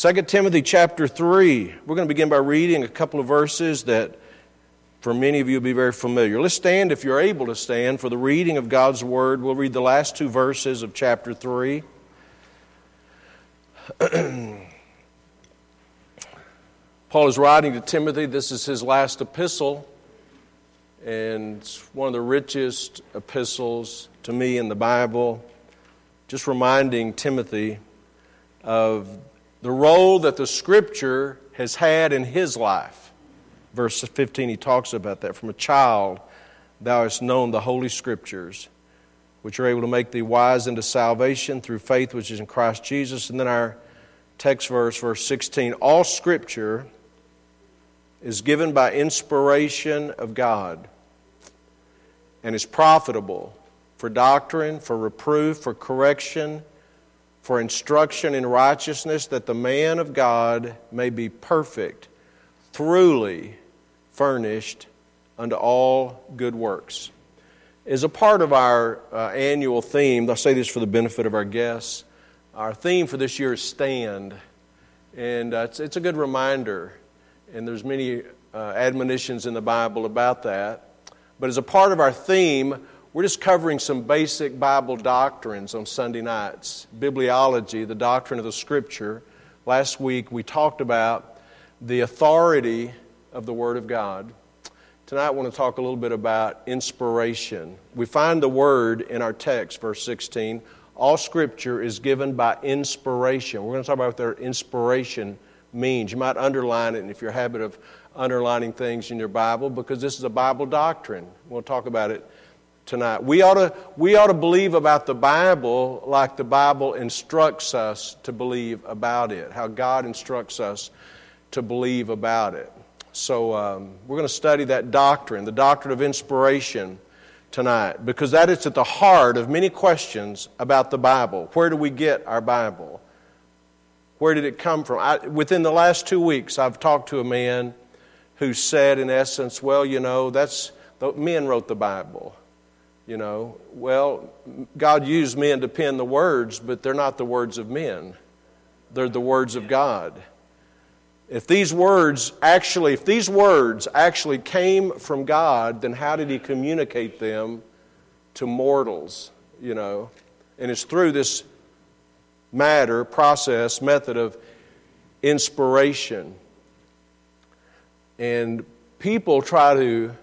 2 Timothy chapter 3. We're going to begin by reading a couple of verses that for many of you will be very familiar. Let's stand if you're able to stand for the reading of God's Word. We'll read the last two verses of chapter 3. Paul is writing to Timothy. This is his last epistle, and it's one of the richest epistles to me in the Bible. Just reminding Timothy of the role that the Scripture has had in his life. Verse 15, he talks about that. From a child, thou hast known the Holy Scriptures, which are able to make thee wise unto salvation through faith which is in Christ Jesus. And then our text verse, verse 16 all Scripture is given by inspiration of God and is profitable for doctrine, for reproof, for correction, for instruction in righteousness, that the man of God may be perfect, truly furnished unto all good works. As a part of our uh, annual theme, I'll say this for the benefit of our guests, our theme for this year is Stand. And uh, it's, it's a good reminder and there's many uh, admonitions in the Bible about that. But as a part of our theme, we're just covering some basic Bible doctrines on Sunday nights. Bibliology, the doctrine of the Scripture. Last week we talked about the authority of the Word of God. Tonight I want to talk a little bit about inspiration. We find the word in our text, verse 16. All Scripture is given by inspiration. We're going to talk about what their inspiration means. You might underline it if you're a habit of underlining things in your Bible because this is a Bible doctrine. We'll talk about it tonight. We ought to, we ought to believe about the Bible like the Bible instructs us to believe about it, how God instructs us to believe about it. So um, we're going to study that doctrine, the doctrine of inspiration tonight, because that is at the heart of many questions about the Bible. Where do we get our Bible? Where did it come from? I, within the last two weeks, I've talked to a man who said, in essence, well, you know, that's the, men wrote the Bible. You know, well, God used men to pen the words, but they're not the words of men. They're the words of God. If these words actually, if these words actually came from God, then how did He communicate them to mortals? You know, and it's through this matter, process, method of inspiration. And people try to,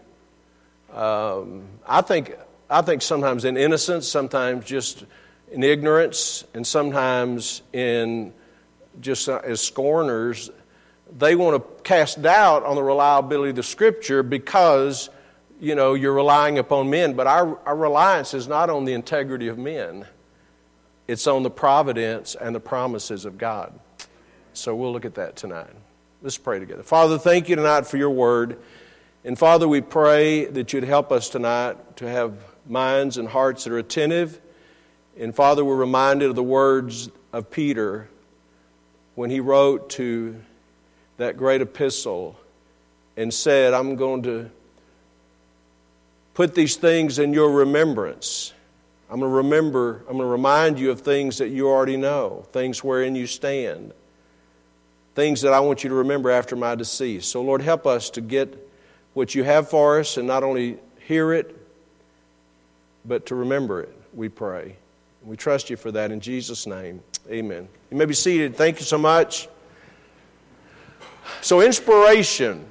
um, I think, I think sometimes in innocence, sometimes just in ignorance, and sometimes in just uh, as scorners, they want to cast doubt on the reliability of the Scripture because, you know, you're relying upon men. But our, our reliance is not on the integrity of men. It's on the providence and the promises of God. So we'll look at that tonight. Let's pray together. Father, thank you tonight for your word. And Father, we pray that you'd help us tonight to have minds and hearts that are attentive. And Father, we're reminded of the words of Peter when he wrote to that great epistle and said, I'm going to put these things in your remembrance I'm going to remember, I'm going to remind you of things that you already know, things wherein you stand, things that I want you to remember after my decease. So, Lord, help us to get what you have for us and not only hear it, but to remember it, we pray. We trust you for that in Jesus' name. Amen. You may be seated. Thank you so much. So, inspiration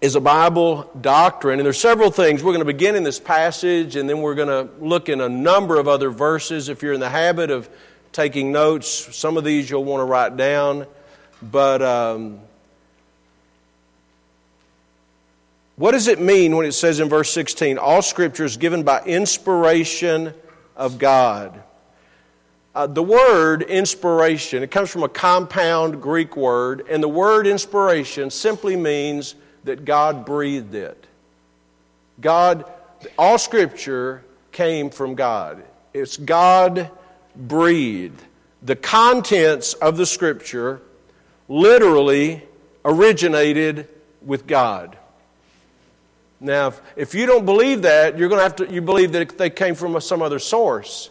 is a Bible doctrine. And there's several things. We're going to begin in this passage, and then we're going to look in a number of other verses. If you're in the habit of taking notes, some of these you'll want to write down. But um, what does it mean when it says in verse 16, all scripture is given by inspiration of God? Uh, the word inspiration, it comes from a compound Greek word, and the word inspiration simply means that God breathed it. God, all Scripture came from God. It's God breathed. The contents of the Scripture literally originated with God. Now, if, if you don't believe that, you're going to have to you believe that they came from some other source,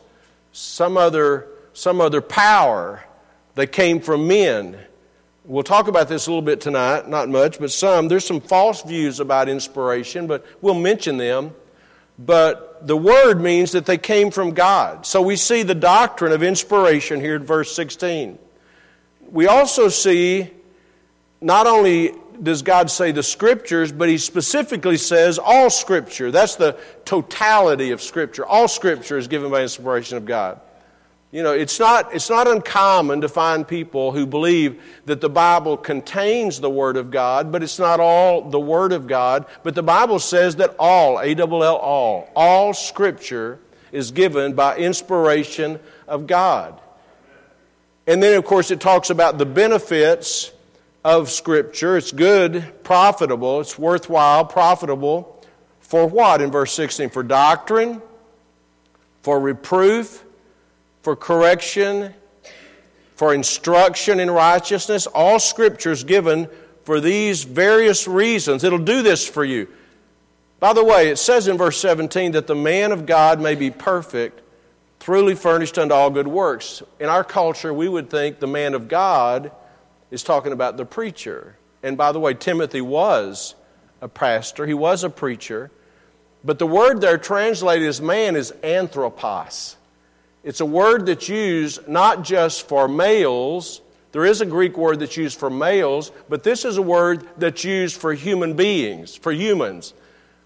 some other some other power. They came from men. We'll talk about this a little bit tonight, not much, but some. There's some false views about inspiration, but we'll mention them. But the word means that they came from God. So we see the doctrine of inspiration here in verse 16. We also see not only does God say the scriptures, but he specifically says all scripture. That's the totality of scripture. All scripture is given by inspiration of God. You know, it's not, it's not uncommon to find people who believe that the Bible contains the Word of God, but it's not all the Word of God. But the Bible says that all, A L L, all, all Scripture is given by inspiration of God. And then, of course, it talks about the benefits of Scripture. It's good, profitable, it's worthwhile, profitable. For what in verse 16? For doctrine, for reproof, for correction, for instruction in righteousness. All Scripture is given for these various reasons. It'll do this for you. By the way, it says in verse 17 that the man of God may be perfect, truly furnished unto all good works. In our culture, we would think the man of God is talking about the preacher. And by the way, Timothy was a pastor, he was a preacher. But the word there translated as man is anthropos. It's a word that's used not just for males. There is a Greek word that's used for males, but this is a word that's used for human beings, for humans.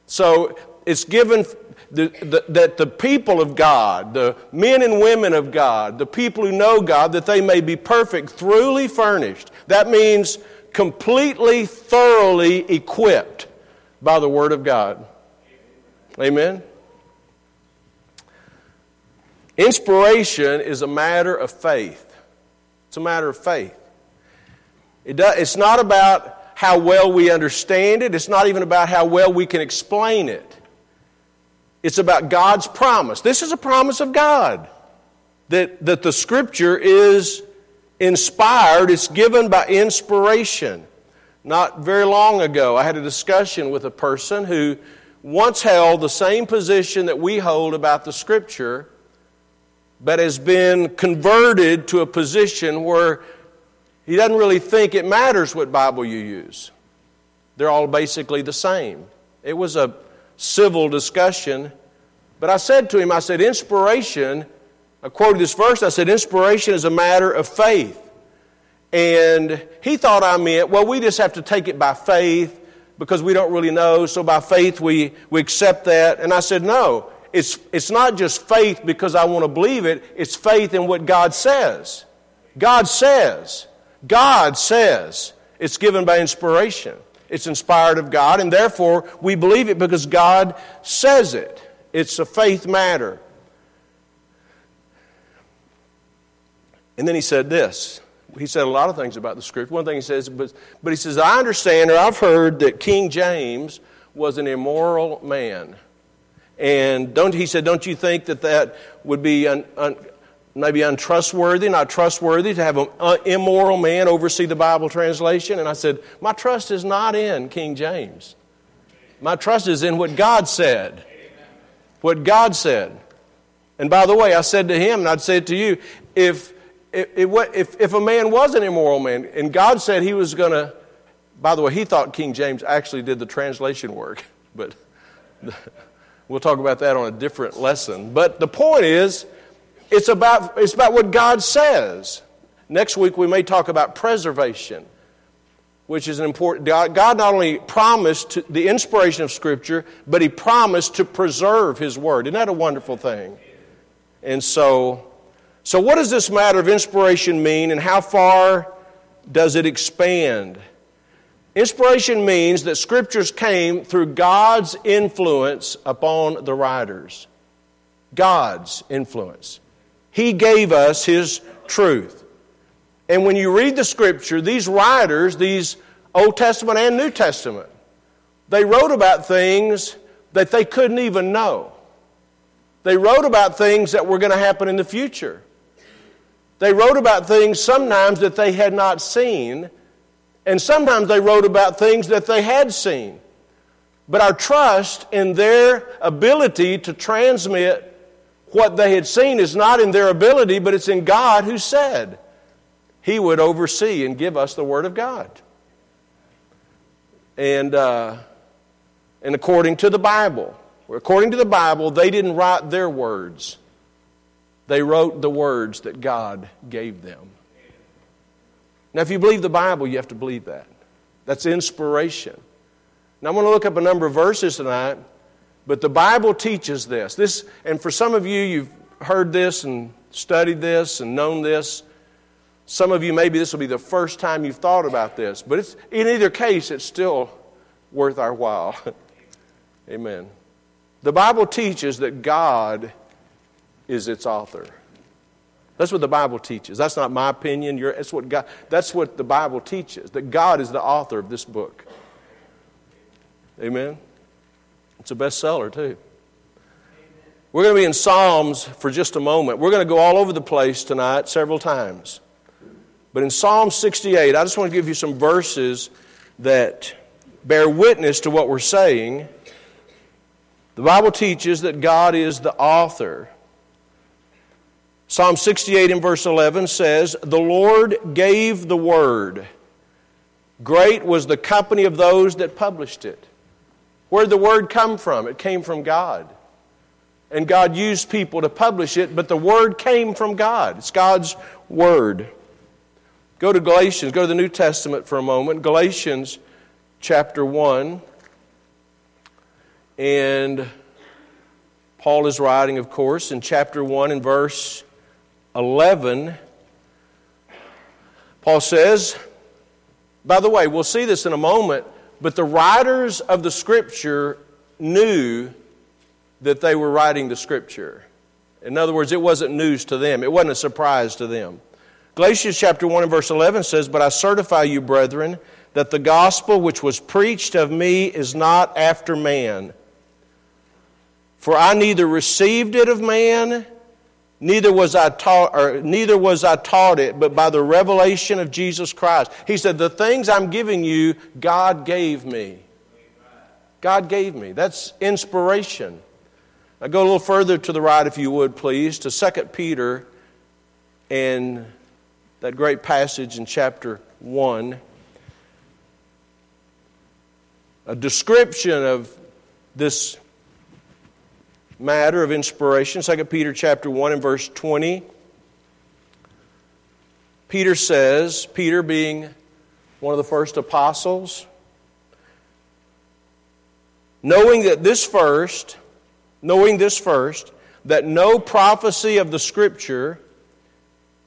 So it's given the, the, that the people of God, the men and women of God, the people who know God, that they may be perfect, thoroughly furnished. That means completely, thoroughly equipped by the Word of God. Amen? Inspiration is a matter of faith. It's a matter of faith. It does, it's not about how well we understand it, it's not even about how well we can explain it. It's about God's promise. This is a promise of God that, that the Scripture is inspired, it's given by inspiration. Not very long ago, I had a discussion with a person who once held the same position that we hold about the Scripture, but has been converted to a position where he doesn't really think it matters what Bible you use. They're all basically the same. It was a civil discussion. But I said to him, I said, inspiration, I quoted this verse, I said, inspiration is a matter of faith. And he thought I meant, well, we just have to take it by faith because we don't really know, so by faith we, we accept that. And I said, no, it's, it's not just faith because I want to believe it, it's faith in what God says. God says. God says. It's given by inspiration. It's inspired of God, and therefore we believe it because God says it. It's a faith matter. And then he said this. He said a lot of things about the scripture. One thing he says, but, but he says, I understand or I've heard that King James was an immoral man. And don't, he said, don't you think that that would be un, un, maybe untrustworthy, not trustworthy to have an uh, immoral man oversee the Bible translation? And I said, My trust is not in King James. My trust is in what God said. What God said. And by the way, I said to him, and I'd say to you, if, if, if, if a man was an immoral man, and God said he was going to, by the way, he thought King James actually did the translation work, but we'll talk about that on a different lesson. But the point is, it's about, it's about what God says. Next week, we may talk about preservation, which is an important. God, God not only promised to, the inspiration of Scripture, but He promised to preserve His Word. Isn't that a wonderful thing? And so, so what does this matter of inspiration mean, and how far does it expand? Inspiration means that scriptures came through God's influence upon the writers. God's influence. He gave us His truth. And when you read the Scripture, these writers, these Old Testament and New Testament, they wrote about things that they couldn't even know. They wrote about things that were going to happen in the future. They wrote about things sometimes that they had not seen, and sometimes they wrote about things that they had seen. But our trust in their ability to transmit what they had seen is not in their ability, but it's in God who said. he would oversee and give us the Word of God. And, uh, and according to the Bible, according to the Bible, they didn't write their words, they wrote the words that God gave them. Now, if you believe the Bible, you have to believe that. That's inspiration. Now, I'm going to look up a number of verses tonight, but the Bible teaches this. This, and for some of you, you've heard this and studied this and known this. Some of you, maybe this will be the first time you've thought about this, but it's, in either case, it's still worth our while. Amen. The Bible teaches that God is its author. That's what the Bible teaches. That's not my opinion. You're, what God, that's what the Bible teaches, that God is the author of this book. Amen? It's a bestseller, too. We're going to be in Psalms for just a moment. We're going to go all over the place tonight several times. But in Psalm 68, I just want to give you some verses that bear witness to what we're saying. The Bible teaches that God is the author. Psalm 68 in verse 11 says, The Lord gave the word. Great was the company of those that published it. Where did the word come from? It came from God. And God used people to publish it, but the word came from God. It's God's word. Go to Galatians, go to the New Testament for a moment. Galatians chapter 1. And Paul is writing, of course, in chapter 1 and verse 11. Paul says, by the way, we'll see this in a moment, but the writers of the Scripture knew that they were writing the Scripture. In other words, it wasn't news to them, it wasn't a surprise to them. Galatians chapter 1 and verse 11 says, But I certify you, brethren, that the gospel which was preached of me is not after man. For I neither received it of man, neither was I taught, or neither was I taught it, but by the revelation of Jesus Christ. He said, The things I'm giving you, God gave me. God gave me. That's inspiration. Now go a little further to the right, if you would, please, to 2 Peter and that great passage in chapter 1. A description of this matter of inspiration 2 peter chapter 1 and verse 20 peter says peter being one of the first apostles knowing that this first knowing this first that no prophecy of the scripture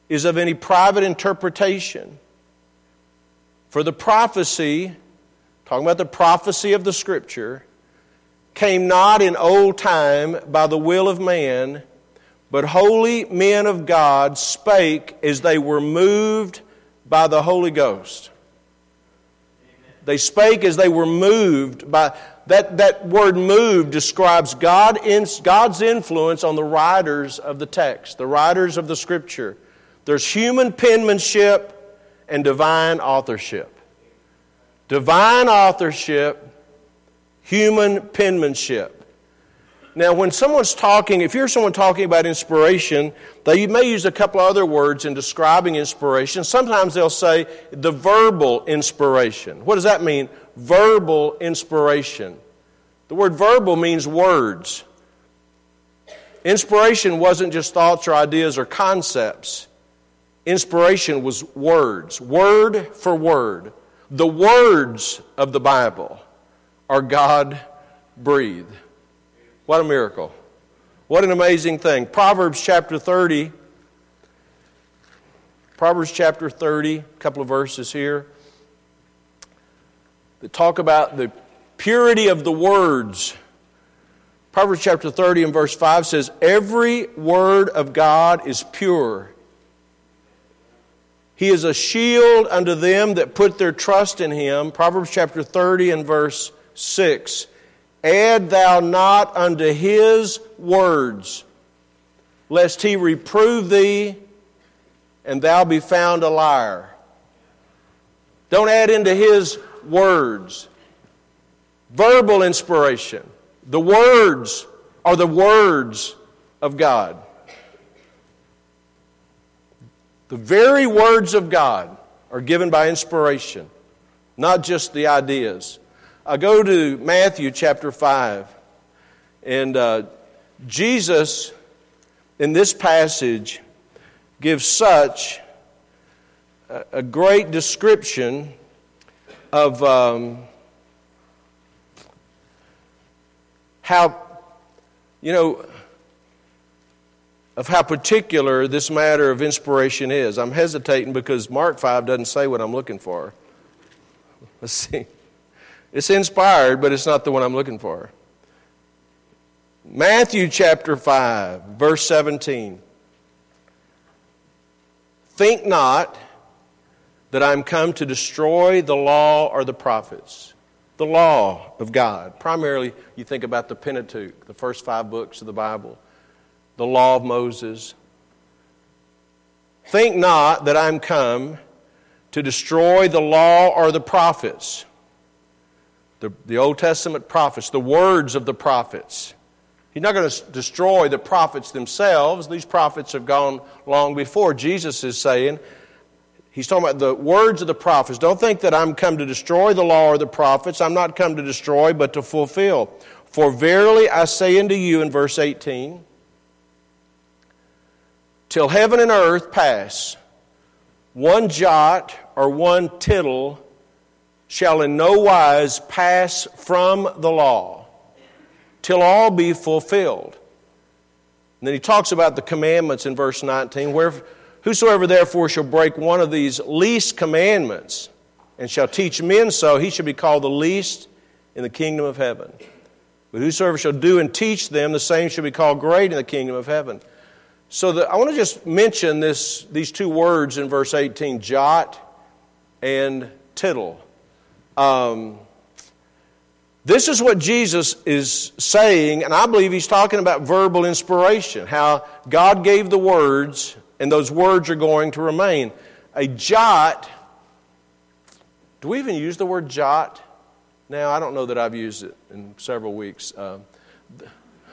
is of any private interpretation. For the prophecy, talking about the prophecy of the Scripture, came not in old time by the will of man, but holy men of God spake as they were moved by the Holy Ghost. They spake as they were moved by that, that word moved describes God in, God's influence on the writers of the text, the writers of the scripture. There's human penmanship and divine authorship. Divine authorship, human penmanship. Now, when someone's talking, if you're someone talking about inspiration, they may use a couple other words in describing inspiration. Sometimes they'll say the verbal inspiration. What does that mean? Verbal inspiration. The word verbal means words. Inspiration wasn't just thoughts or ideas or concepts. Inspiration was words, word for word. The words of the Bible are God breathed. What a miracle. What an amazing thing. Proverbs chapter 30. Proverbs chapter 30, a couple of verses here that talk about the purity of the words. Proverbs chapter 30 and verse 5 says, Every word of God is pure. He is a shield unto them that put their trust in him. Proverbs chapter 30 and verse 6. Add thou not unto his words, lest he reprove thee and thou be found a liar. Don't add into his words. Verbal inspiration. The words are the words of God. The very words of God are given by inspiration, not just the ideas. I go to Matthew chapter 5, and uh, Jesus, in this passage, gives such a, a great description of um, how, you know, of how particular this matter of inspiration is. I'm hesitating because Mark 5 doesn't say what I'm looking for. Let's see. It's inspired, but it's not the one I'm looking for. Matthew chapter 5, verse 17. Think not that I'm come to destroy the law or the prophets. The law of God. Primarily, you think about the Pentateuch, the first five books of the Bible the law of Moses. Think not that I'm come to destroy the law or the prophets, the, the Old Testament prophets, the words of the prophets. He's not going to destroy the prophets themselves. These prophets have gone long before. Jesus is saying, He's talking about the words of the prophets. Don't think that I'm come to destroy the law or the prophets. I'm not come to destroy, but to fulfill. For verily I say unto you in verse 18, till heaven and earth pass, one jot or one tittle shall in no wise pass from the law, till all be fulfilled. And then he talks about the commandments in verse 19, where whosoever therefore shall break one of these least commandments and shall teach men so, he shall be called the least in the kingdom of heaven. But whosoever shall do and teach them, the same shall be called great in the kingdom of heaven. So the, I want to just mention this, these two words in verse 18 jot and tittle. Um, this is what Jesus is saying, and I believe he's talking about verbal inspiration, how God gave the words, and those words are going to remain. A jot, do we even use the word jot now? I don't know that I've used it in several weeks. Uh,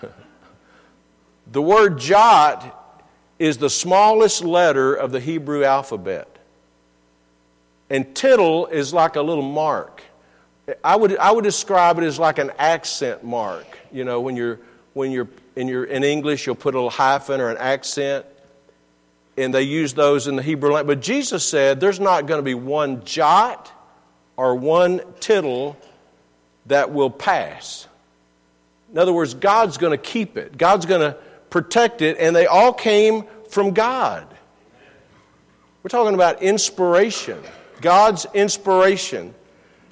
the word jot is the smallest letter of the Hebrew alphabet. And tittle is like a little mark. I would, I would describe it as like an accent mark. You know, when you're, when you're, in, your, in English, you'll put a little hyphen or an accent, and they use those in the Hebrew language. But Jesus said there's not going to be one jot or one tittle that will pass. In other words, God's going to keep it. God's going to protect it, and they all came from God. We're talking about inspiration, God's inspiration,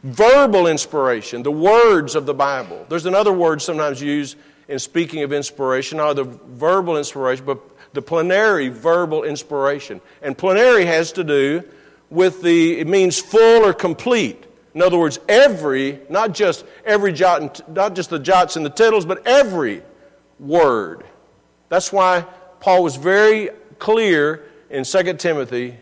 verbal inspiration, the words of the Bible. There's another word sometimes used in speaking of inspiration, not the verbal inspiration, but the plenary verbal inspiration. And plenary has to do with the, it means full or complete. In other words, every, not just every jot, and, not just the jots and the tittles, but every word that's why Paul was very clear in 2 Timothy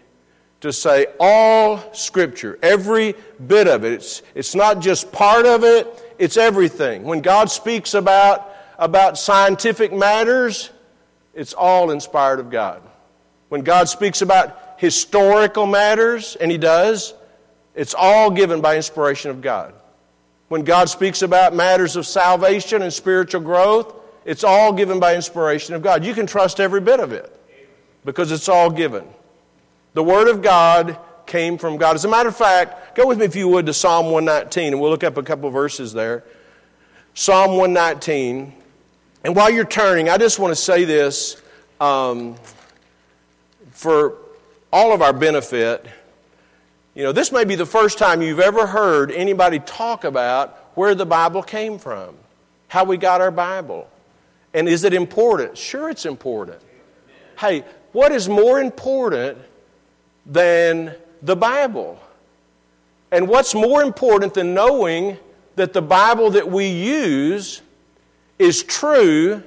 to say all Scripture, every bit of it. It's, it's not just part of it, it's everything. When God speaks about, about scientific matters, it's all inspired of God. When God speaks about historical matters, and He does, it's all given by inspiration of God. When God speaks about matters of salvation and spiritual growth, it's all given by inspiration of God. You can trust every bit of it because it's all given. The Word of God came from God. As a matter of fact, go with me if you would to Psalm 119, and we'll look up a couple verses there. Psalm 119. And while you're turning, I just want to say this um, for all of our benefit. You know, this may be the first time you've ever heard anybody talk about where the Bible came from, how we got our Bible. And is it important? Sure, it's important. Hey, what is more important than the Bible? And what's more important than knowing that the Bible that we use is true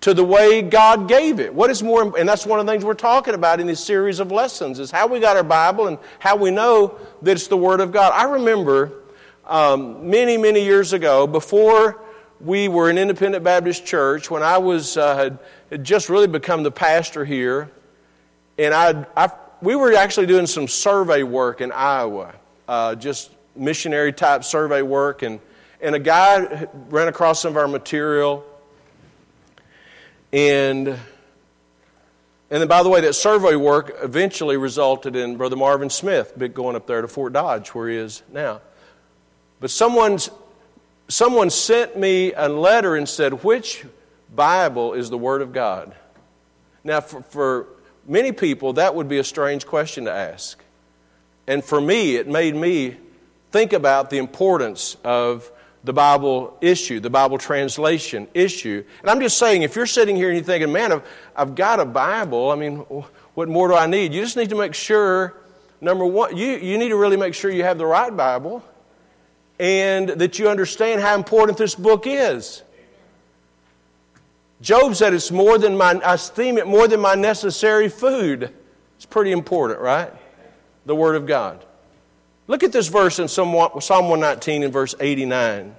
to the way God gave it? What is more, and that's one of the things we're talking about in this series of lessons, is how we got our Bible and how we know that it's the Word of God. I remember um, many, many years ago, before we were an independent Baptist church when I was uh, had, had, just really become the pastor here, and I, I we were actually doing some survey work in Iowa, uh, just missionary type survey work, and, and a guy ran across some of our material. And, and then, by the way, that survey work eventually resulted in Brother Marvin Smith going up there to Fort Dodge, where he is now. But someone's, someone sent me a letter and said, Which Bible is the Word of God? Now, for, for many people, that would be a strange question to ask. And for me, it made me think about the importance of the Bible issue, the Bible translation issue. And I'm just saying, if you're sitting here and you're thinking, man, I've, I've got a Bible, I mean, what more do I need? You just need to make sure, number one, you, you need to really make sure you have the right Bible and that you understand how important this book is. Job said, It's more than my, I esteem it more than my necessary food. It's pretty important, right? The Word of God. Look at this verse in Psalm 119 and verse 89.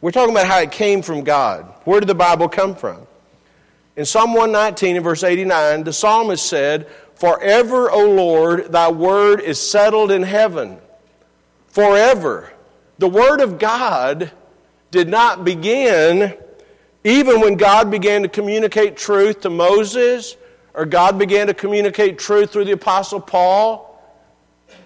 We're talking about how it came from God. Where did the Bible come from? In Psalm 119 and verse 89, the psalmist said, Forever, O Lord, thy word is settled in heaven. Forever. The word of God did not begin even when God began to communicate truth to Moses, or God began to communicate truth through the Apostle Paul,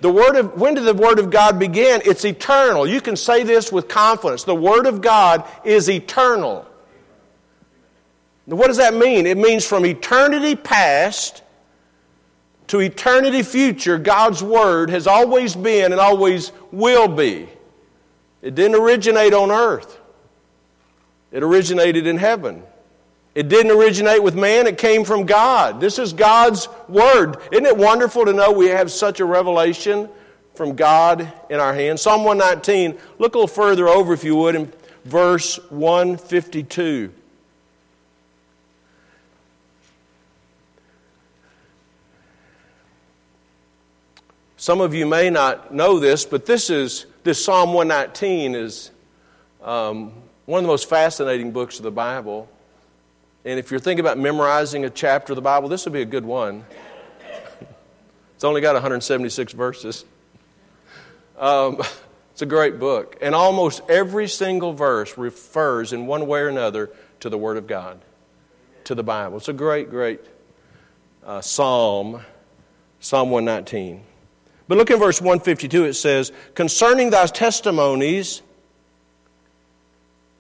the word of, when did the Word of God begin? It's eternal. You can say this with confidence. The Word of God is eternal. What does that mean? It means from eternity past to eternity future, God's Word has always been and always will be. It didn't originate on earth. It originated in heaven. It didn't originate with man, it came from God. This is God's Word. Isn't it wonderful to know we have such a revelation from God in our hands? Psalm 119, look a little further over, if you would, in verse 152. Some of you may not know this, but this is this Psalm 119 is um, one of the most fascinating books of the Bible. And if you're thinking about memorizing a chapter of the Bible, this would be a good one. it's only got 176 verses. Um, it's a great book. And almost every single verse refers in one way or another to the Word of God, to the Bible. It's a great, great uh, psalm, Psalm 119. But look in verse 152, it says, Concerning thy testimonies,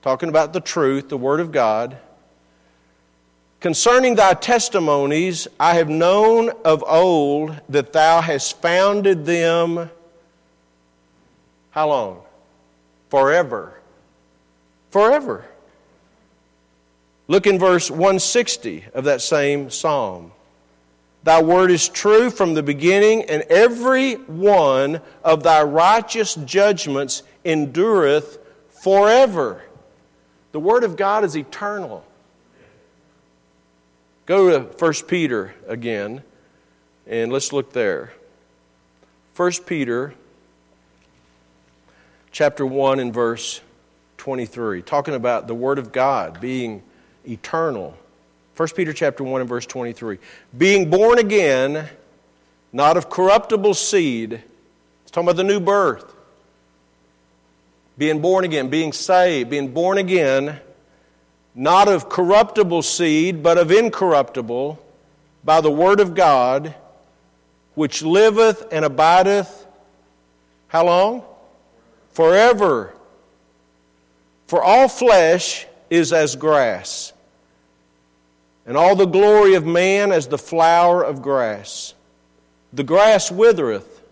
talking about the truth, the Word of God. Concerning thy testimonies, I have known of old that thou hast founded them. How long? Forever. Forever. Look in verse 160 of that same psalm. Thy word is true from the beginning, and every one of thy righteous judgments endureth forever. The Word of God is eternal. Go to 1 Peter again, and let's look there. 1 Peter chapter 1 and verse 23, talking about the Word of God being eternal. 1 Peter chapter 1 and verse 23. Being born again, not of corruptible seed. It's talking about the new birth being born again, being saved, being born again, not of corruptible seed, but of incorruptible, by the Word of God, which liveth and abideth, how long? Forever. For all flesh is as grass, and all the glory of man as the flower of grass. The grass withereth,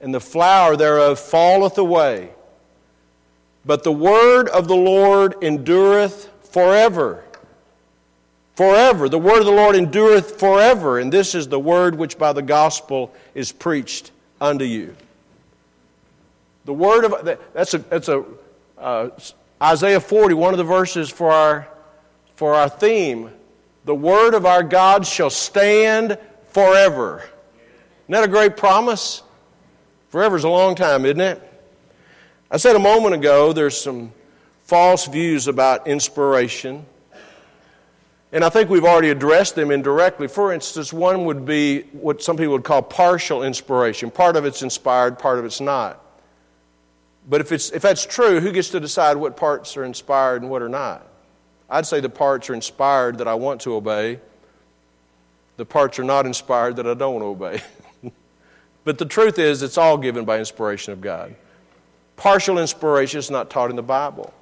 and the flower thereof falleth away but the word of the Lord endureth forever. Forever. The word of the Lord endureth forever. And this is the word which by the gospel is preached unto you. The word of that's a that's a uh, Isaiah 40, one of the verses for our for our theme. The word of our God shall stand forever. Isn't that a great promise? Forever is a long time, isn't it? I said a moment ago there's some false views about inspiration. And I think we've already addressed them indirectly. For instance, one would be what some people would call partial inspiration. Part of it's inspired, part of it's not. But if, it's, if that's true, who gets to decide what parts are inspired and what are not? I'd say the parts are inspired that I want to obey, the parts are not inspired that I don't obey. but the truth is, it's all given by inspiration of God. Partial inspiration is not taught in the Bible.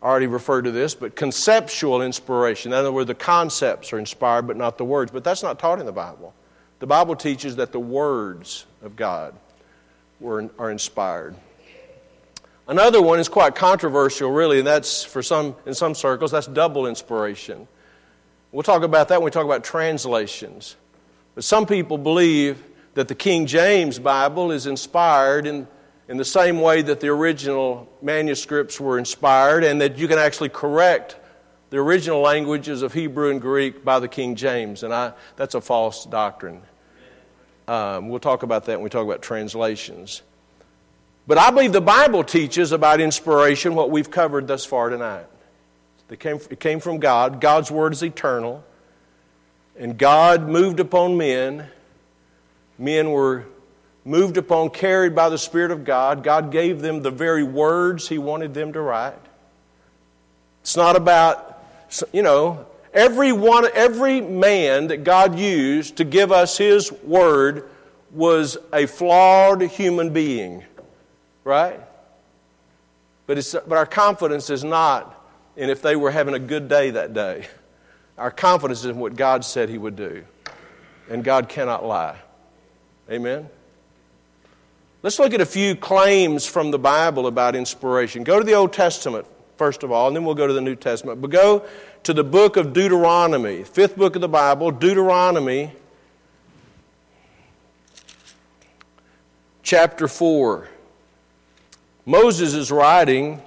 I already referred to this, but conceptual inspiration, in other words, the concepts are inspired but not the words. But that's not taught in the Bible. The Bible teaches that the words of God were, are inspired. Another one is quite controversial, really, and that's for some in some circles, that's double inspiration. We'll talk about that when we talk about translations. But some people believe that the King James Bible is inspired in in the same way that the original manuscripts were inspired, and that you can actually correct the original languages of Hebrew and Greek by the King James. And I, that's a false doctrine. Um, we'll talk about that when we talk about translations. But I believe the Bible teaches about inspiration what we've covered thus far tonight. It came, it came from God. God's Word is eternal. And God moved upon men. Men were moved upon, carried by the Spirit of God. God gave them the very words He wanted them to write. It's not about, you know, every one, every man that God used to give us His word was a flawed human being, right? But, it's, but our confidence is not in if they were having a good day that day. Our confidence is in what God said He would do. And God cannot lie. Amen? Let's look at a few claims from the Bible about inspiration. Go to the Old Testament, first of all, and then we'll go to the New Testament. But go to the book of Deuteronomy, fifth book of the Bible, Deuteronomy, chapter 4. Moses is writing,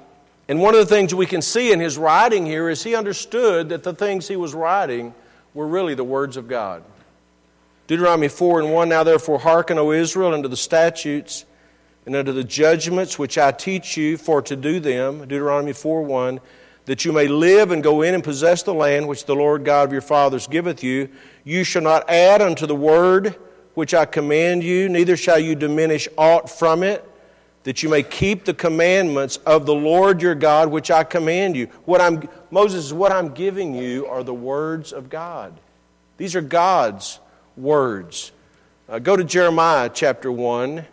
and one of the things we can see in his writing here is he understood that the things he was writing were really the words of God. Deuteronomy 4 and 1 Now therefore hearken, O Israel, unto the statutes and unto the judgments which I teach you for to do them. Deuteronomy 4 1 That you may live and go in and possess the land which the Lord God of your fathers giveth you. You shall not add unto the word which I command you, neither shall you diminish aught from it, that you may keep the commandments of the Lord your God which I command you. What I'm, Moses, what I'm giving you are the words of God. These are God's words. Uh, go to Jeremiah chapter 1.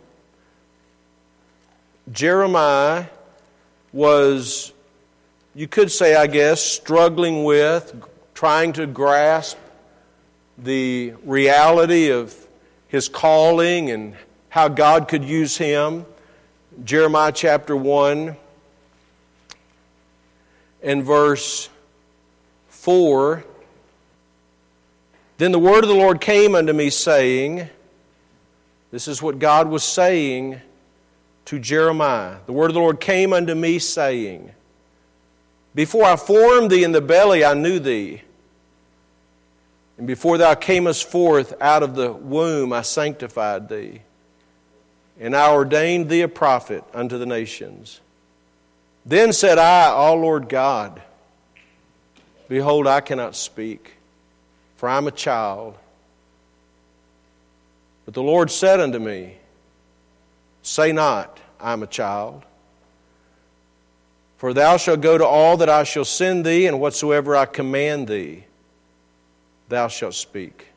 Jeremiah was, you could say, I guess, struggling with, trying to grasp the reality of his calling and how God could use him. Jeremiah chapter 1 and verse 4 then the word of the Lord came unto me, saying, This is what God was saying to Jeremiah. The word of the Lord came unto me, saying, Before I formed thee in the belly, I knew thee. And before thou camest forth out of the womb, I sanctified thee. And I ordained thee a prophet unto the nations. Then said I, O Lord God, Behold, I cannot speak for I'm a child. But the Lord said unto me, Say not, I'm a child. For thou shalt go to all that I shall send thee, and whatsoever I command thee, thou shalt speak.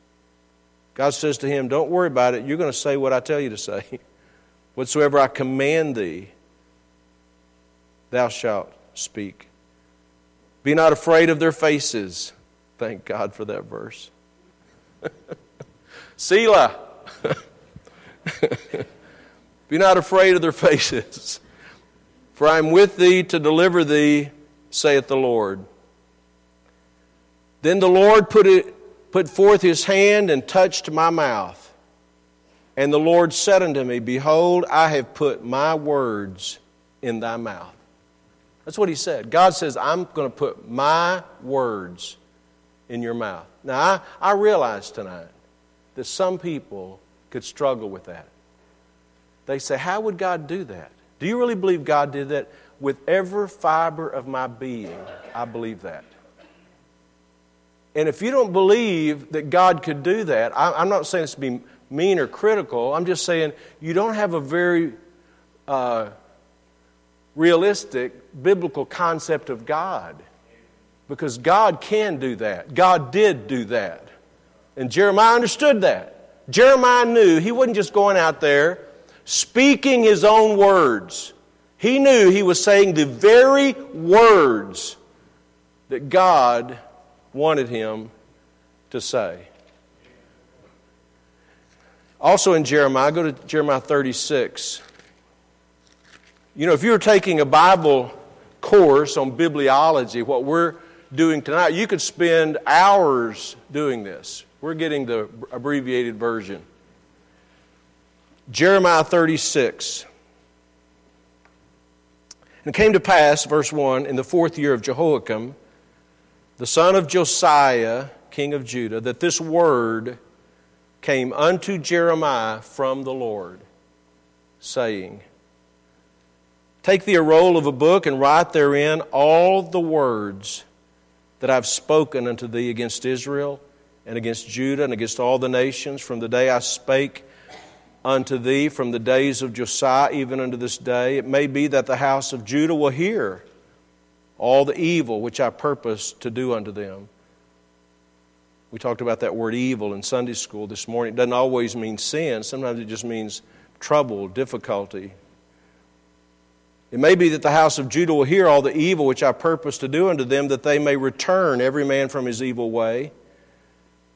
God says to him, Don't worry about it. You're going to say what I tell you to say. Whatsoever I command thee, thou shalt speak. Be not afraid of their faces Thank God for that verse. Selah. Be not afraid of their faces, for I am with thee to deliver thee, saith the Lord. Then the Lord put, it, put forth his hand and touched my mouth. And the Lord said unto me, Behold, I have put my words in thy mouth. That's what he said. God says, I'm going to put my words in your mouth. Now, I, I realize tonight that some people could struggle with that. They say, How would God do that? Do you really believe God did that? With every fiber of my being, I believe that. And if you don't believe that God could do that, I'm not saying this to be mean or critical. I'm just saying you don't have a very uh, realistic biblical concept of God. Because God can do that. God did do that. And Jeremiah understood that. Jeremiah knew he wasn't just going out there speaking his own words. He knew he was saying the very words that God wanted him to say. Also in Jeremiah, go to Jeremiah 36. You know, if you're taking a Bible course on bibliology, what we're doing tonight, you could spend hours doing this. We're getting the abbreviated version. Jeremiah 36. And it came to pass, verse 1, in the fourth year of Jehoiakim, the son of Josiah, king of Judah, that this word came unto Jeremiah from the Lord, saying, Take thee a roll of a book and write therein all the words that I've spoken unto thee against Israel and against Judah and against all the nations from the day I spake unto thee from the days of Josiah even unto this day. It may be that the house of Judah will hear all the evil which I purpose to do unto them. We talked about that word evil in Sunday school this morning. It doesn't always mean sin, sometimes it just means trouble, difficulty, it may be that the house of Judah will hear all the evil which I purpose to do unto them, that they may return every man from his evil way,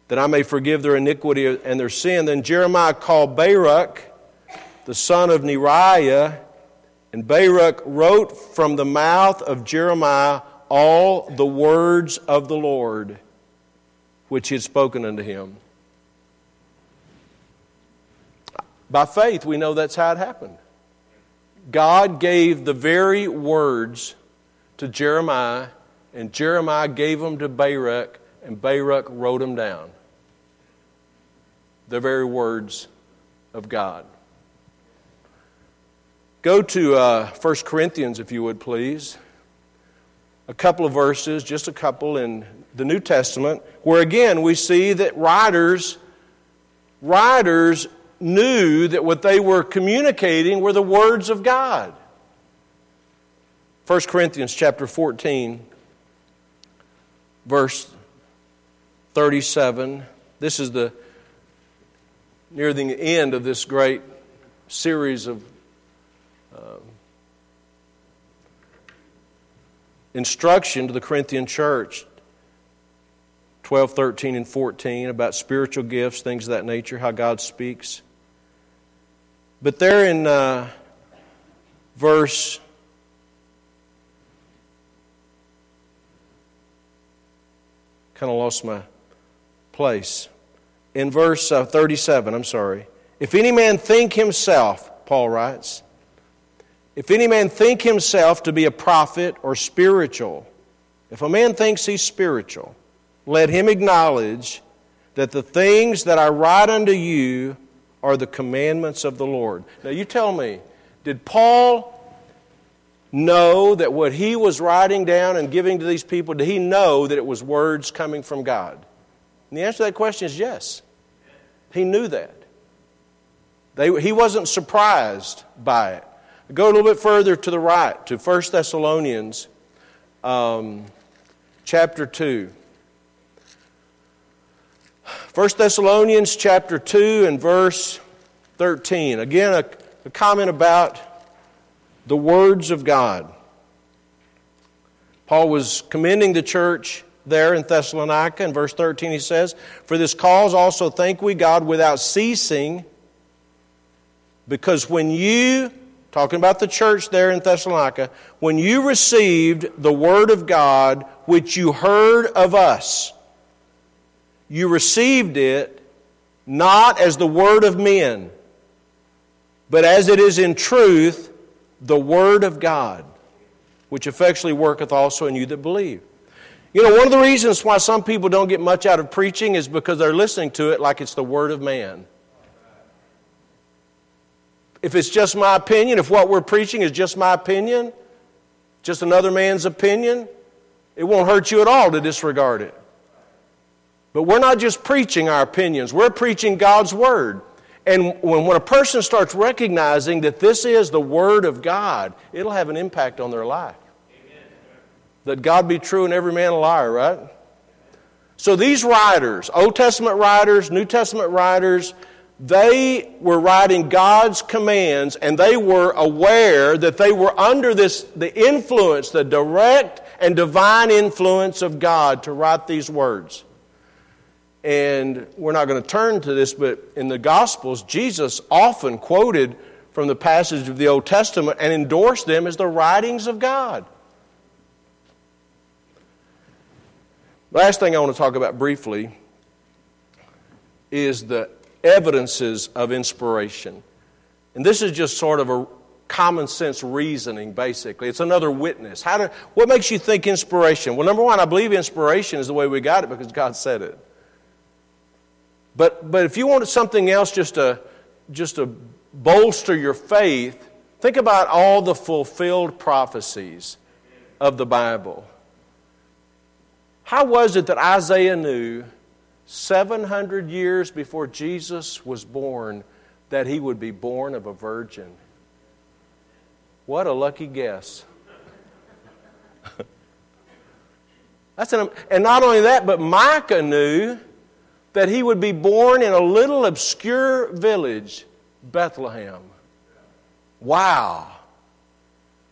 that I may forgive their iniquity and their sin. Then Jeremiah called Baruch, the son of Neriah, and Baruch wrote from the mouth of Jeremiah all the words of the Lord which he had spoken unto him. By faith, we know that's how it happened. God gave the very words to Jeremiah, and Jeremiah gave them to Baruch, and Baruch wrote them down. The very words of God. Go to uh, 1 Corinthians, if you would please. A couple of verses, just a couple in the New Testament, where again we see that writers, writers knew that what they were communicating were the words of God. 1 Corinthians chapter 14 verse 37 this is the near the end of this great series of uh, instruction to the Corinthian church. 12 13 and 14 about spiritual gifts things of that nature how God speaks but there in uh, verse kind of lost my place. In verse uh, 37, I'm sorry. If any man think himself, Paul writes, if any man think himself to be a prophet or spiritual, if a man thinks he's spiritual, let him acknowledge that the things that I write unto you are the commandments of the Lord. Now, you tell me, did Paul know that what he was writing down and giving to these people, did he know that it was words coming from God? And the answer to that question is yes. He knew that. They, he wasn't surprised by it. Go a little bit further to the right to 1 Thessalonians um, chapter 2. 1 Thessalonians chapter 2 and verse 13. Again, a, a comment about the words of God. Paul was commending the church there in Thessalonica. In verse 13, he says, For this cause also thank we God without ceasing, because when you, talking about the church there in Thessalonica, when you received the word of God, which you heard of us, you received it not as the word of men, but as it is in truth the word of God, which effectually worketh also in you that believe. You know, one of the reasons why some people don't get much out of preaching is because they're listening to it like it's the word of man. If it's just my opinion, if what we're preaching is just my opinion, just another man's opinion, it won't hurt you at all to disregard it. But we're not just preaching our opinions, we're preaching God's Word. And when, when a person starts recognizing that this is the Word of God, it'll have an impact on their life. Amen. That God be true and every man a liar, right? So these writers, Old Testament writers, New Testament writers, they were writing God's commands and they were aware that they were under this the influence, the direct and divine influence of God to write these words. And we're not going to turn to this, but in the Gospels, Jesus often quoted from the passage of the Old Testament and endorsed them as the writings of God. Last thing I want to talk about briefly is the evidences of inspiration. And this is just sort of a common sense reasoning, basically. It's another witness. How do, what makes you think inspiration? Well, number one, I believe inspiration is the way we got it because God said it. But, but if you want something else just to, just to bolster your faith, think about all the fulfilled prophecies of the Bible. How was it that Isaiah knew 700 years before Jesus was born that he would be born of a virgin? What a lucky guess. That's an, and not only that, but Micah knew that he would be born in a little obscure village, Bethlehem. Wow.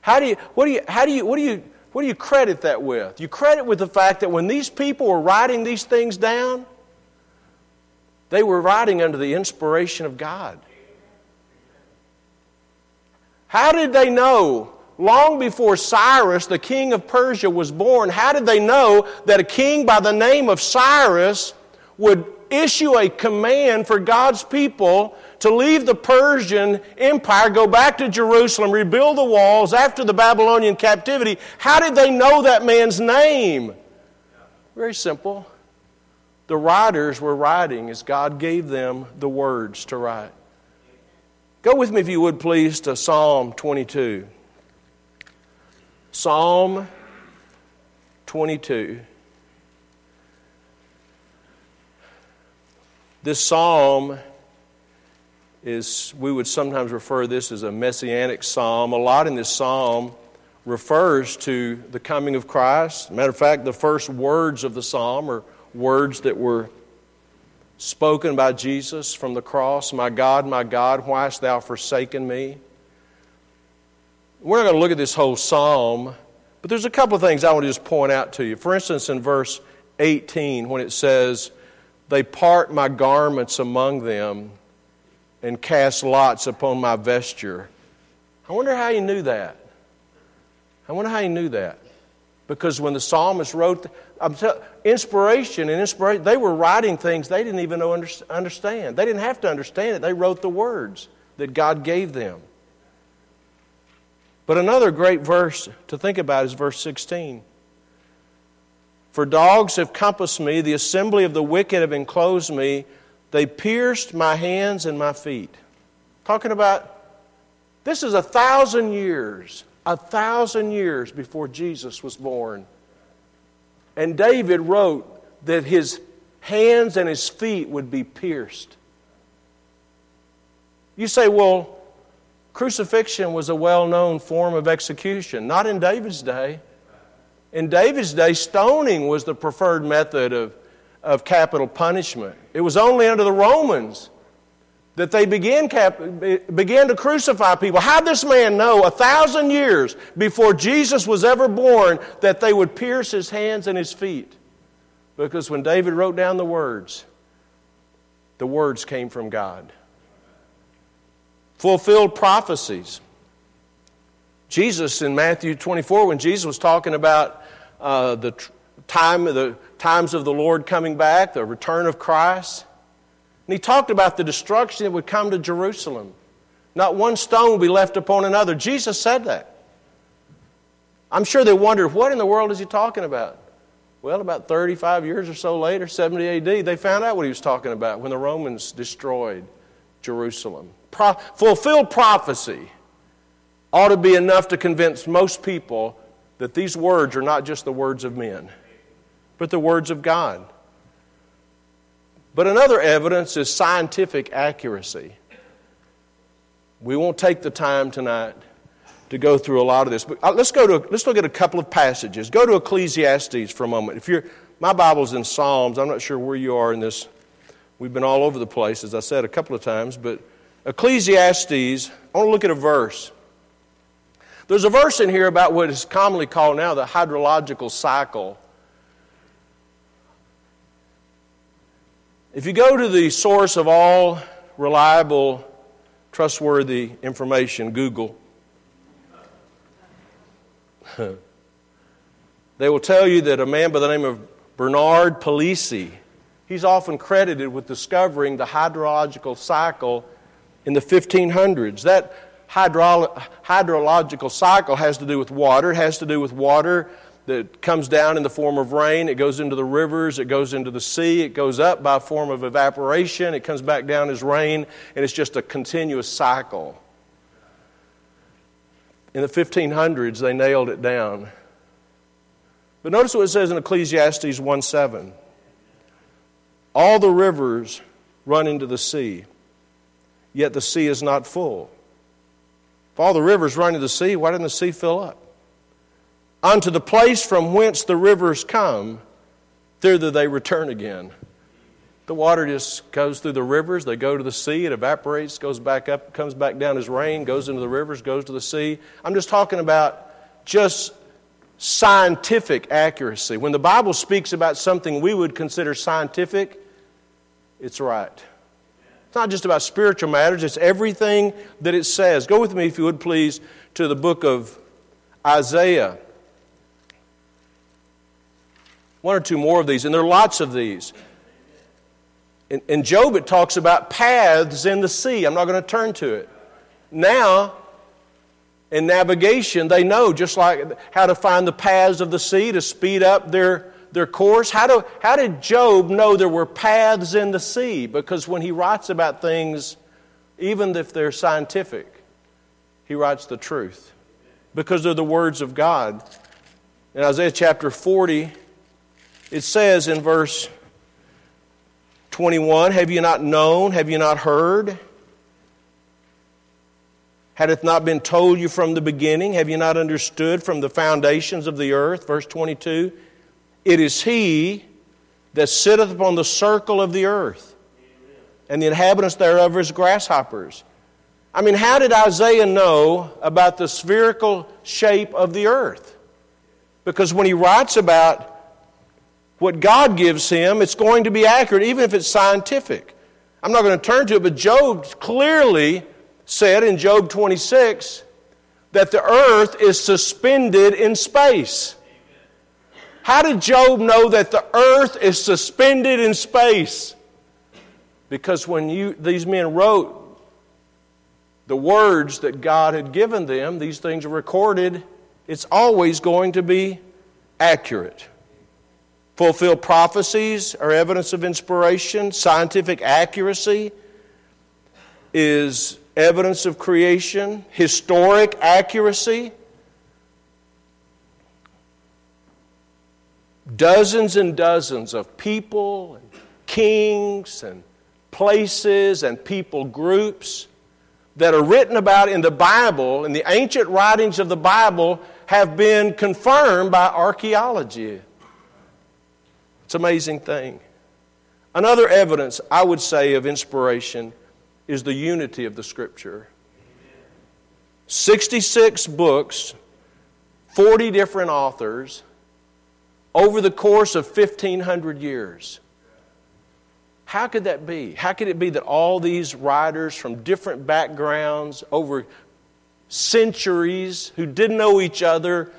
How do you, what do you, how do you, what do you, what do you credit that with? You credit with the fact that when these people were writing these things down, they were writing under the inspiration of God. How did they know? Long before Cyrus, the king of Persia, was born, how did they know that a king by the name of Cyrus would issue a command for God's people to leave the Persian Empire, go back to Jerusalem, rebuild the walls after the Babylonian captivity. How did they know that man's name? Very simple. The writers were writing as God gave them the words to write. Go with me, if you would please, to Psalm 22. Psalm 22. This psalm is, we would sometimes refer this as a messianic psalm. A lot in this psalm refers to the coming of Christ. Matter of fact, the first words of the psalm are words that were spoken by Jesus from the cross My God, my God, why hast thou forsaken me? We're not going to look at this whole psalm, but there's a couple of things I want to just point out to you. For instance, in verse 18, when it says, they part my garments among them and cast lots upon my vesture. I wonder how he knew that. I wonder how he knew that. Because when the psalmist wrote, I'm tell, inspiration and inspiration, they were writing things they didn't even know understand. They didn't have to understand it. They wrote the words that God gave them. But another great verse to think about is verse 16. For dogs have compassed me, the assembly of the wicked have enclosed me. They pierced my hands and my feet. Talking about this is a thousand years, a thousand years before Jesus was born. And David wrote that his hands and his feet would be pierced. You say, well, crucifixion was a well known form of execution. Not in David's day. In David's day, stoning was the preferred method of, of capital punishment. It was only under the Romans that they began, cap, began to crucify people. How this man know a thousand years before Jesus was ever born that they would pierce his hands and his feet? Because when David wrote down the words, the words came from God. Fulfilled prophecies. Jesus in Matthew 24, when Jesus was talking about uh, the time, the times of the Lord coming back, the return of Christ, and he talked about the destruction that would come to Jerusalem. Not one stone would be left upon another. Jesus said that. I'm sure they wondered, what in the world is he talking about? Well, about 35 years or so later, 70 AD, they found out what he was talking about when the Romans destroyed Jerusalem. Pro- fulfilled prophecy ought to be enough to convince most people that these words are not just the words of men, but the words of God. But another evidence is scientific accuracy. We won't take the time tonight to go through a lot of this, but uh, let's go to let's look at a couple of passages. Go to Ecclesiastes for a moment. If you're my Bible's in Psalms. I'm not sure where you are in this. We've been all over the place, as I said a couple of times, but Ecclesiastes, I want to look at a verse. There's a verse in here about what is commonly called now the hydrological cycle. If you go to the source of all reliable, trustworthy information, Google, they will tell you that a man by the name of Bernard Palissy, he's often credited with discovering the hydrological cycle in the 1500s. That hydro- hydrological cycle has to do with water, it has to do with water that comes down in the form of rain. It goes into the rivers, it goes into the sea, it goes up by form of evaporation, it comes back down as rain, and it's just a continuous cycle. In the 1500s, they nailed it down. But notice what it says in Ecclesiastes 1 7. All the rivers run into the sea, yet the sea is not full. If all the rivers run into the sea, why didn't the sea fill up? Unto the place from whence the rivers come, thither they return again. The water just goes through the rivers, they go to the sea, it evaporates, goes back up, comes back down as rain, goes into the rivers, goes to the sea. I'm just talking about just scientific accuracy. When the Bible speaks about something we would consider scientific, it's right. It's not just about spiritual matters, it's everything that it says. Go with me, if you would please, to the book of Isaiah. One or two more of these, and there are lots of these. In, in Job, it talks about paths in the sea. I'm not going to turn to it. Now, in navigation, they know just like how to find the paths of the sea to speed up their, their course. How, do, how did Job know there were paths in the sea? Because when he writes about things, even if they're scientific, he writes the truth because they're the words of God. In Isaiah chapter 40, it says in verse 21 Have you not known? Have you not heard? Had it not been told you from the beginning? Have you not understood from the foundations of the earth? Verse 22 It is He that sitteth upon the circle of the earth, and the inhabitants thereof are as grasshoppers. I mean, how did Isaiah know about the spherical shape of the earth? Because when he writes about what God gives him, it's going to be accurate, even if it's scientific. I'm not going to turn to it, but Job clearly said in Job 26 that the earth is suspended in space. How did Job know that the earth is suspended in space? Because when you, these men wrote the words that God had given them, these things are recorded, it's always going to be accurate. Fulfilled prophecies are evidence of inspiration, scientific accuracy is evidence of creation, historic accuracy. Dozens and dozens of people and kings and places and people groups that are written about in the Bible, in the ancient writings of the Bible, have been confirmed by archaeology. It's an amazing thing. Another evidence, I would say, of inspiration is the unity of the Scripture. 66 books, 40 different authors, over the course of 1,500 years. How could that be? How could it be that all these writers from different backgrounds over centuries who didn't know each other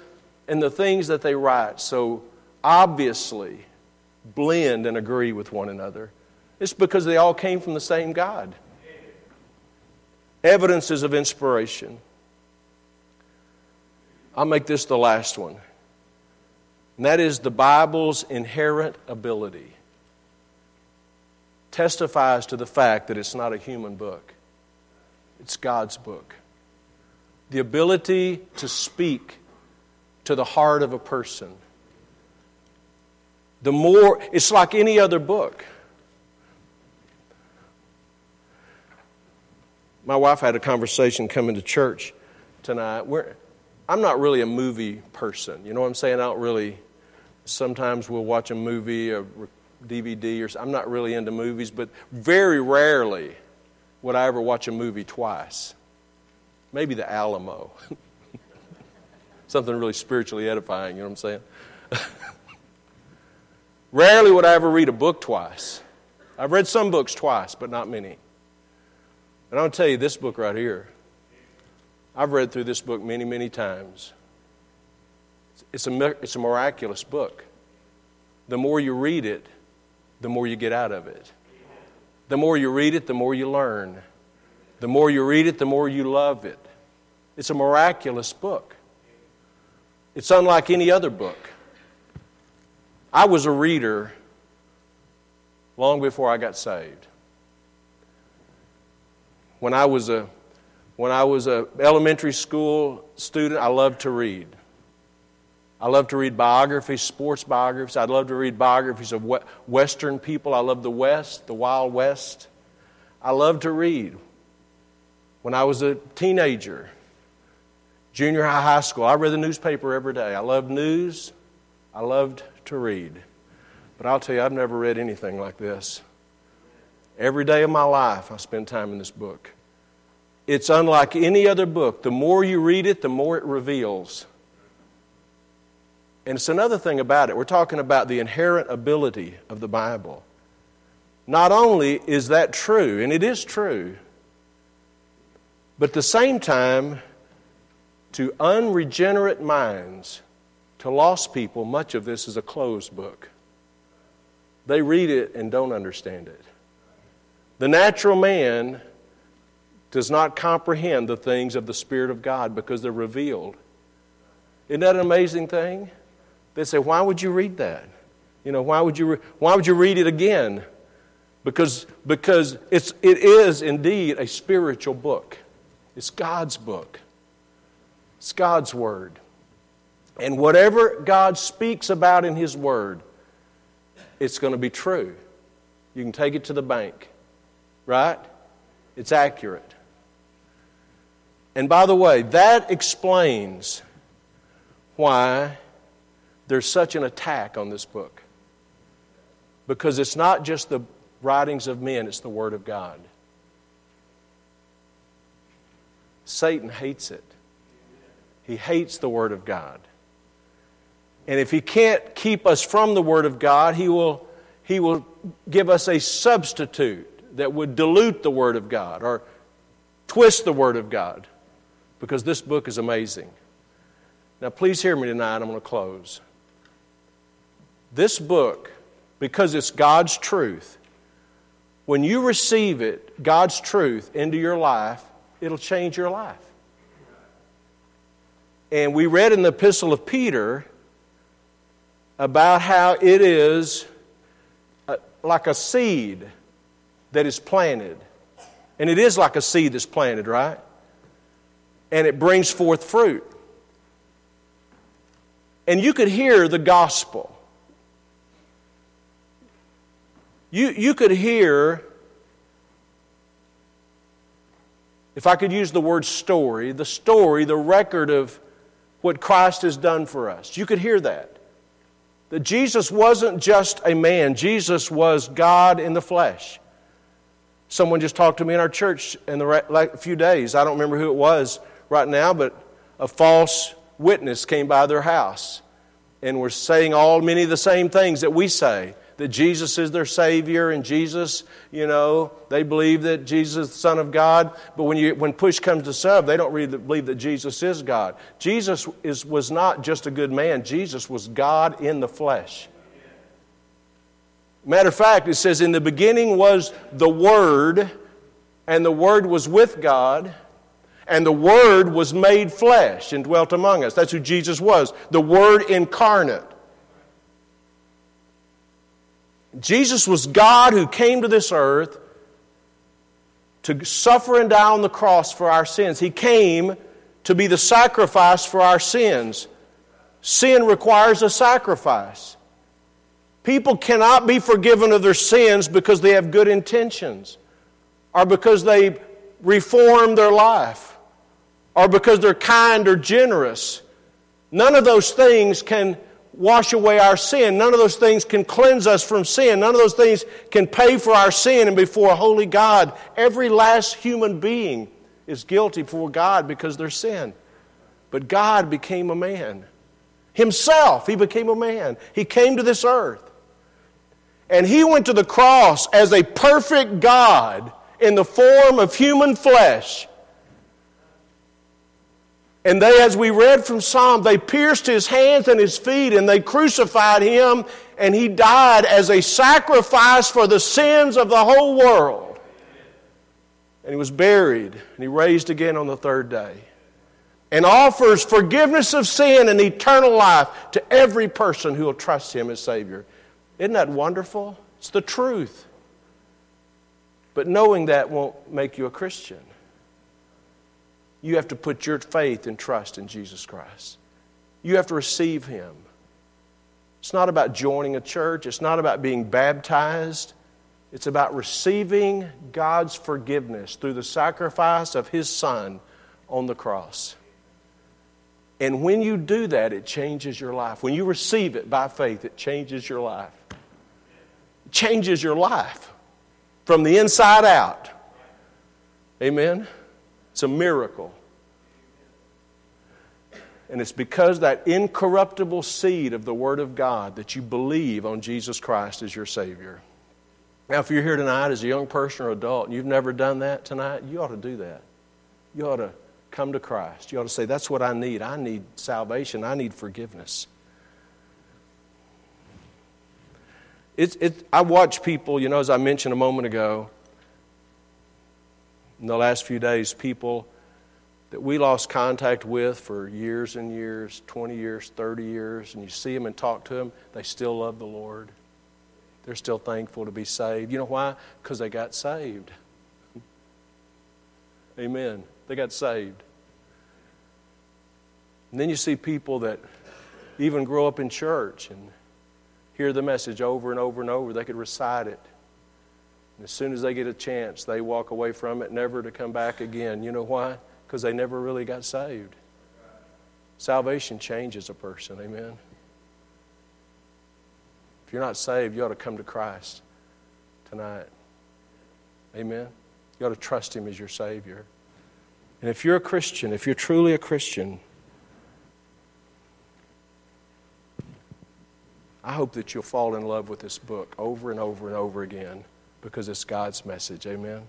and the things that they write so obviously blend and agree with one another? It's because they all came from the same God evidences of inspiration. I'll make this the last one and that is the Bible's inherent ability, testifies to the fact that it's not a human book, it's God's book. The ability to speak to the heart of a person. The more, it's like any other book. My wife had a conversation coming to church tonight. We're, I'm not really a movie person. You know what I'm saying? I don't really Sometimes we'll watch a movie, a DVD, or I'm not really into movies, but very rarely would I ever watch a movie twice. Maybe The Alamo. Something really spiritually edifying, you know what I'm saying? Rarely would I ever read a book twice. I've read some books twice, but not many. And I'll tell you this book right here. I've read through this book many, many times. It's a, it's a miraculous book. The more you read it, the more you get out of it. The more you read it, the more you learn. The more you read it, the more you love it. It's a miraculous book. It's unlike any other book. I was a reader long before I got saved. When I was a when I was a elementary school student, I loved to read. I love to read biographies, sports biographies. I'd love to read biographies of Western people. I love the West, the Wild West. I love to read. When I was a teenager, junior high, high school, I read the newspaper every day. I loved news. I loved to read. But I'll tell you, I've never read anything like this. Every day of my life, I spend time in this book. It's unlike any other book. The more you read it, the more it reveals. And it's another thing about it. We're talking about the inherent ability of the Bible. Not only is that true, and it is true, but at the same time, to unregenerate minds, to lost people, much of this is a closed book. They read it and don't understand it. The natural man does not comprehend the things of the Spirit of God because they're revealed. Isn't that an amazing thing? They say, Why would you read that? You know, why would you, re- why would you read it again? Because, because it's, it is indeed a spiritual book. It's God's book, it's God's Word. And whatever God speaks about in His Word, it's going to be true. You can take it to the bank, right? It's accurate. And by the way, that explains why there's such an attack on this book. Because it's not just the writings of men, it's the Word of God. Satan hates it. He hates the Word of God. And if he can't keep us from the Word of God, he will, he will give us a substitute that would dilute the Word of God or twist the Word of God because this book is amazing. Now, please hear me tonight. I'm going to close. This book, because it's God's truth, when you receive it, God's truth, into your life, it'll change your life. And we read in the Epistle of Peter about how it is a, like a seed that is planted. And it is like a seed that's planted, right? And it brings forth fruit. And you could hear the gospel. You, you could hear, if I could use the word story, the story, the record of what Christ has done for us. You could hear that. That Jesus wasn't just a man, Jesus was God in the flesh. Someone just talked to me in our church in the few days. I don't remember who it was right now, but a false witness came by their house and were saying all many of the same things that we say that Jesus is their Savior and Jesus, you know, they believe that Jesus is the Son of God. But when, you, when push comes to shove, they don't really believe that Jesus is God. Jesus is, was not just a good man, Jesus was God in the flesh. Matter of fact, it says, In the beginning was the Word, and the Word was with God, and the Word was made flesh and dwelt among us. That's who Jesus was, the Word incarnate. Jesus was God who came to this earth to suffer and die on the cross for our sins. He came to be the sacrifice for our sins. Sin requires a sacrifice. People cannot be forgiven of their sins because they have good intentions or because they reform their life or because they're kind or generous. None of those things can wash away our sin. None of those things can cleanse us from sin. None of those things can pay for our sin and before a holy God. Every last human being is guilty before God because they're sin. But God became a man. Himself, He became a man. He came to this earth. And He went to the cross as a perfect God in the form of human flesh. And they, as we read from Psalm, they pierced his hands and his feet and they crucified him, and he died as a sacrifice for the sins of the whole world. And he was buried, and he raised again on the third day and offers forgiveness of sin and eternal life to every person who will trust him as Savior. Isn't that wonderful? It's the truth. But knowing that won't make you a Christian. You have to put your faith and trust in Jesus Christ. You have to receive Him. It's not about joining a church, it's not about being baptized. It's about receiving God's forgiveness through the sacrifice of His Son on the cross. And when you do that, it changes your life. When you receive it by faith, it changes your life. It changes your life from the inside out. Amen? It's a miracle. And it's because that incorruptible seed of the Word of God that you believe on Jesus Christ as your Savior. Now, if you're here tonight as a young person or adult and you've never done that tonight, you ought to do that. You ought to come to Christ. You ought to say, That's what I need. I need salvation. I need forgiveness. It's, it, I watch people, you know, as I mentioned a moment ago, in the last few days, people that we lost contact with for years and years 20 years, 30 years and you see them and talk to them, they still love the Lord. They're still thankful to be saved. You know why? Because they got saved. Amen. They got saved. And then you see people that even grow up in church and hear the message over and over and over. They could recite it. And as soon as they get a chance, they walk away from it, never to come back again. You know why? Because they never really got saved. Salvation changes a person. Amen. If you're not saved, you ought to come to Christ tonight. Amen. You ought to trust Him as your Savior. And if you're a Christian, if you're truly a Christian, I hope that you'll fall in love with this book over and over and over again because it's God's message. Amen.